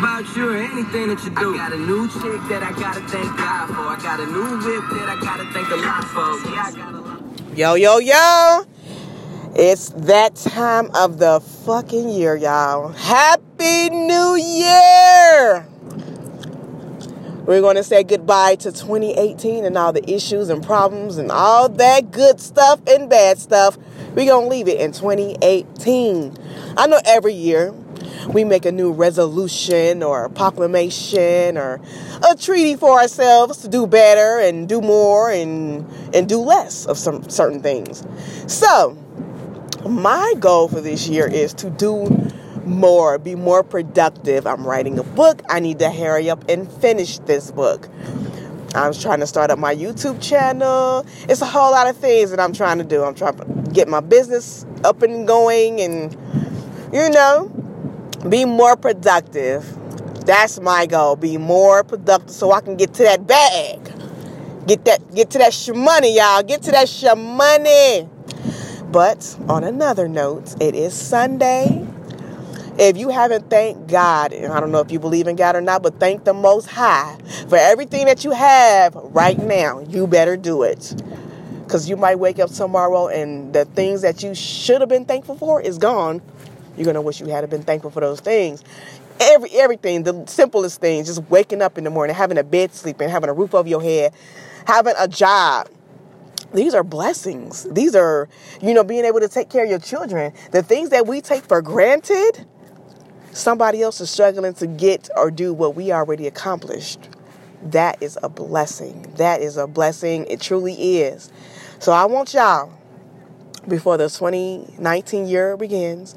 about you or anything that you do. I got a new chick that I gotta thank God for. I got a new whip that I gotta thank Allah for. Yeah, I got a lot. Yo, yo, yo. It's that time of the fucking year, y'all. Happy New Year! We're going to say goodbye to 2018 and all the issues and problems and all that good stuff and bad stuff. We're going to leave it in 2018. I know every year we make a new resolution or proclamation or a treaty for ourselves to do better and do more and and do less of some certain things. So, my goal for this year is to do more, be more productive. I'm writing a book. I need to hurry up and finish this book. I'm trying to start up my YouTube channel. It's a whole lot of things that I'm trying to do. I'm trying to get my business up and going and, you know, be more productive. That's my goal. Be more productive so I can get to that bag. Get that get to that sh money, y'all. Get to that sh money. But on another note, it is Sunday. If you haven't thanked God, and I don't know if you believe in God or not, but thank the Most High for everything that you have right now. You better do it. Because you might wake up tomorrow and the things that you should have been thankful for is gone. You're going to wish you had been thankful for those things. Every Everything, the simplest things, just waking up in the morning, having a bed sleeping, having a roof over your head, having a job, these are blessings. These are, you know, being able to take care of your children. The things that we take for granted, somebody else is struggling to get or do what we already accomplished. That is a blessing. That is a blessing. It truly is. So I want y'all, before the 2019 year begins,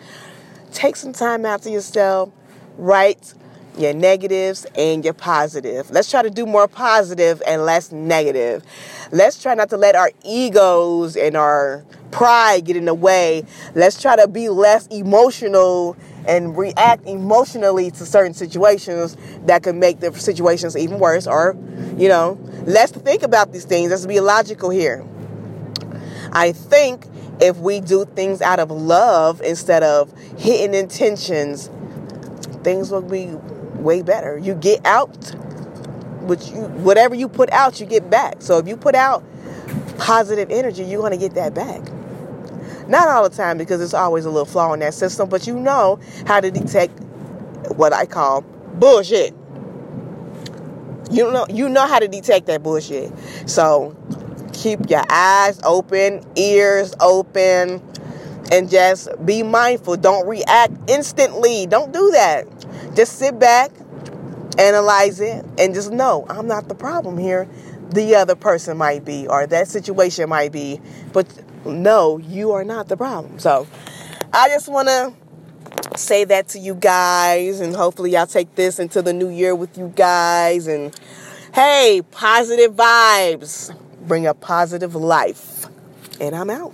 take some time out to yourself, write your negatives and your positive. Let's try to do more positive and less negative. Let's try not to let our egos and our pride get in the way. Let's try to be less emotional and react emotionally to certain situations that could make the situations even worse or, you know, let's think about these things. Let's be logical here. I think if we do things out of love instead of hidden intentions, things will be way better. You get out, which you whatever you put out, you get back. So if you put out positive energy, you're gonna get that back. Not all the time because there's always a little flaw in that system, but you know how to detect what I call bullshit. You know you know how to detect that bullshit. So keep your eyes open, ears open, and just be mindful. Don't react instantly. Don't do that. Just sit back, analyze it, and just know I'm not the problem here. The other person might be, or that situation might be, but no, you are not the problem. So I just want to say that to you guys, and hopefully, y'all take this into the new year with you guys. And hey, positive vibes bring a positive life. And I'm out.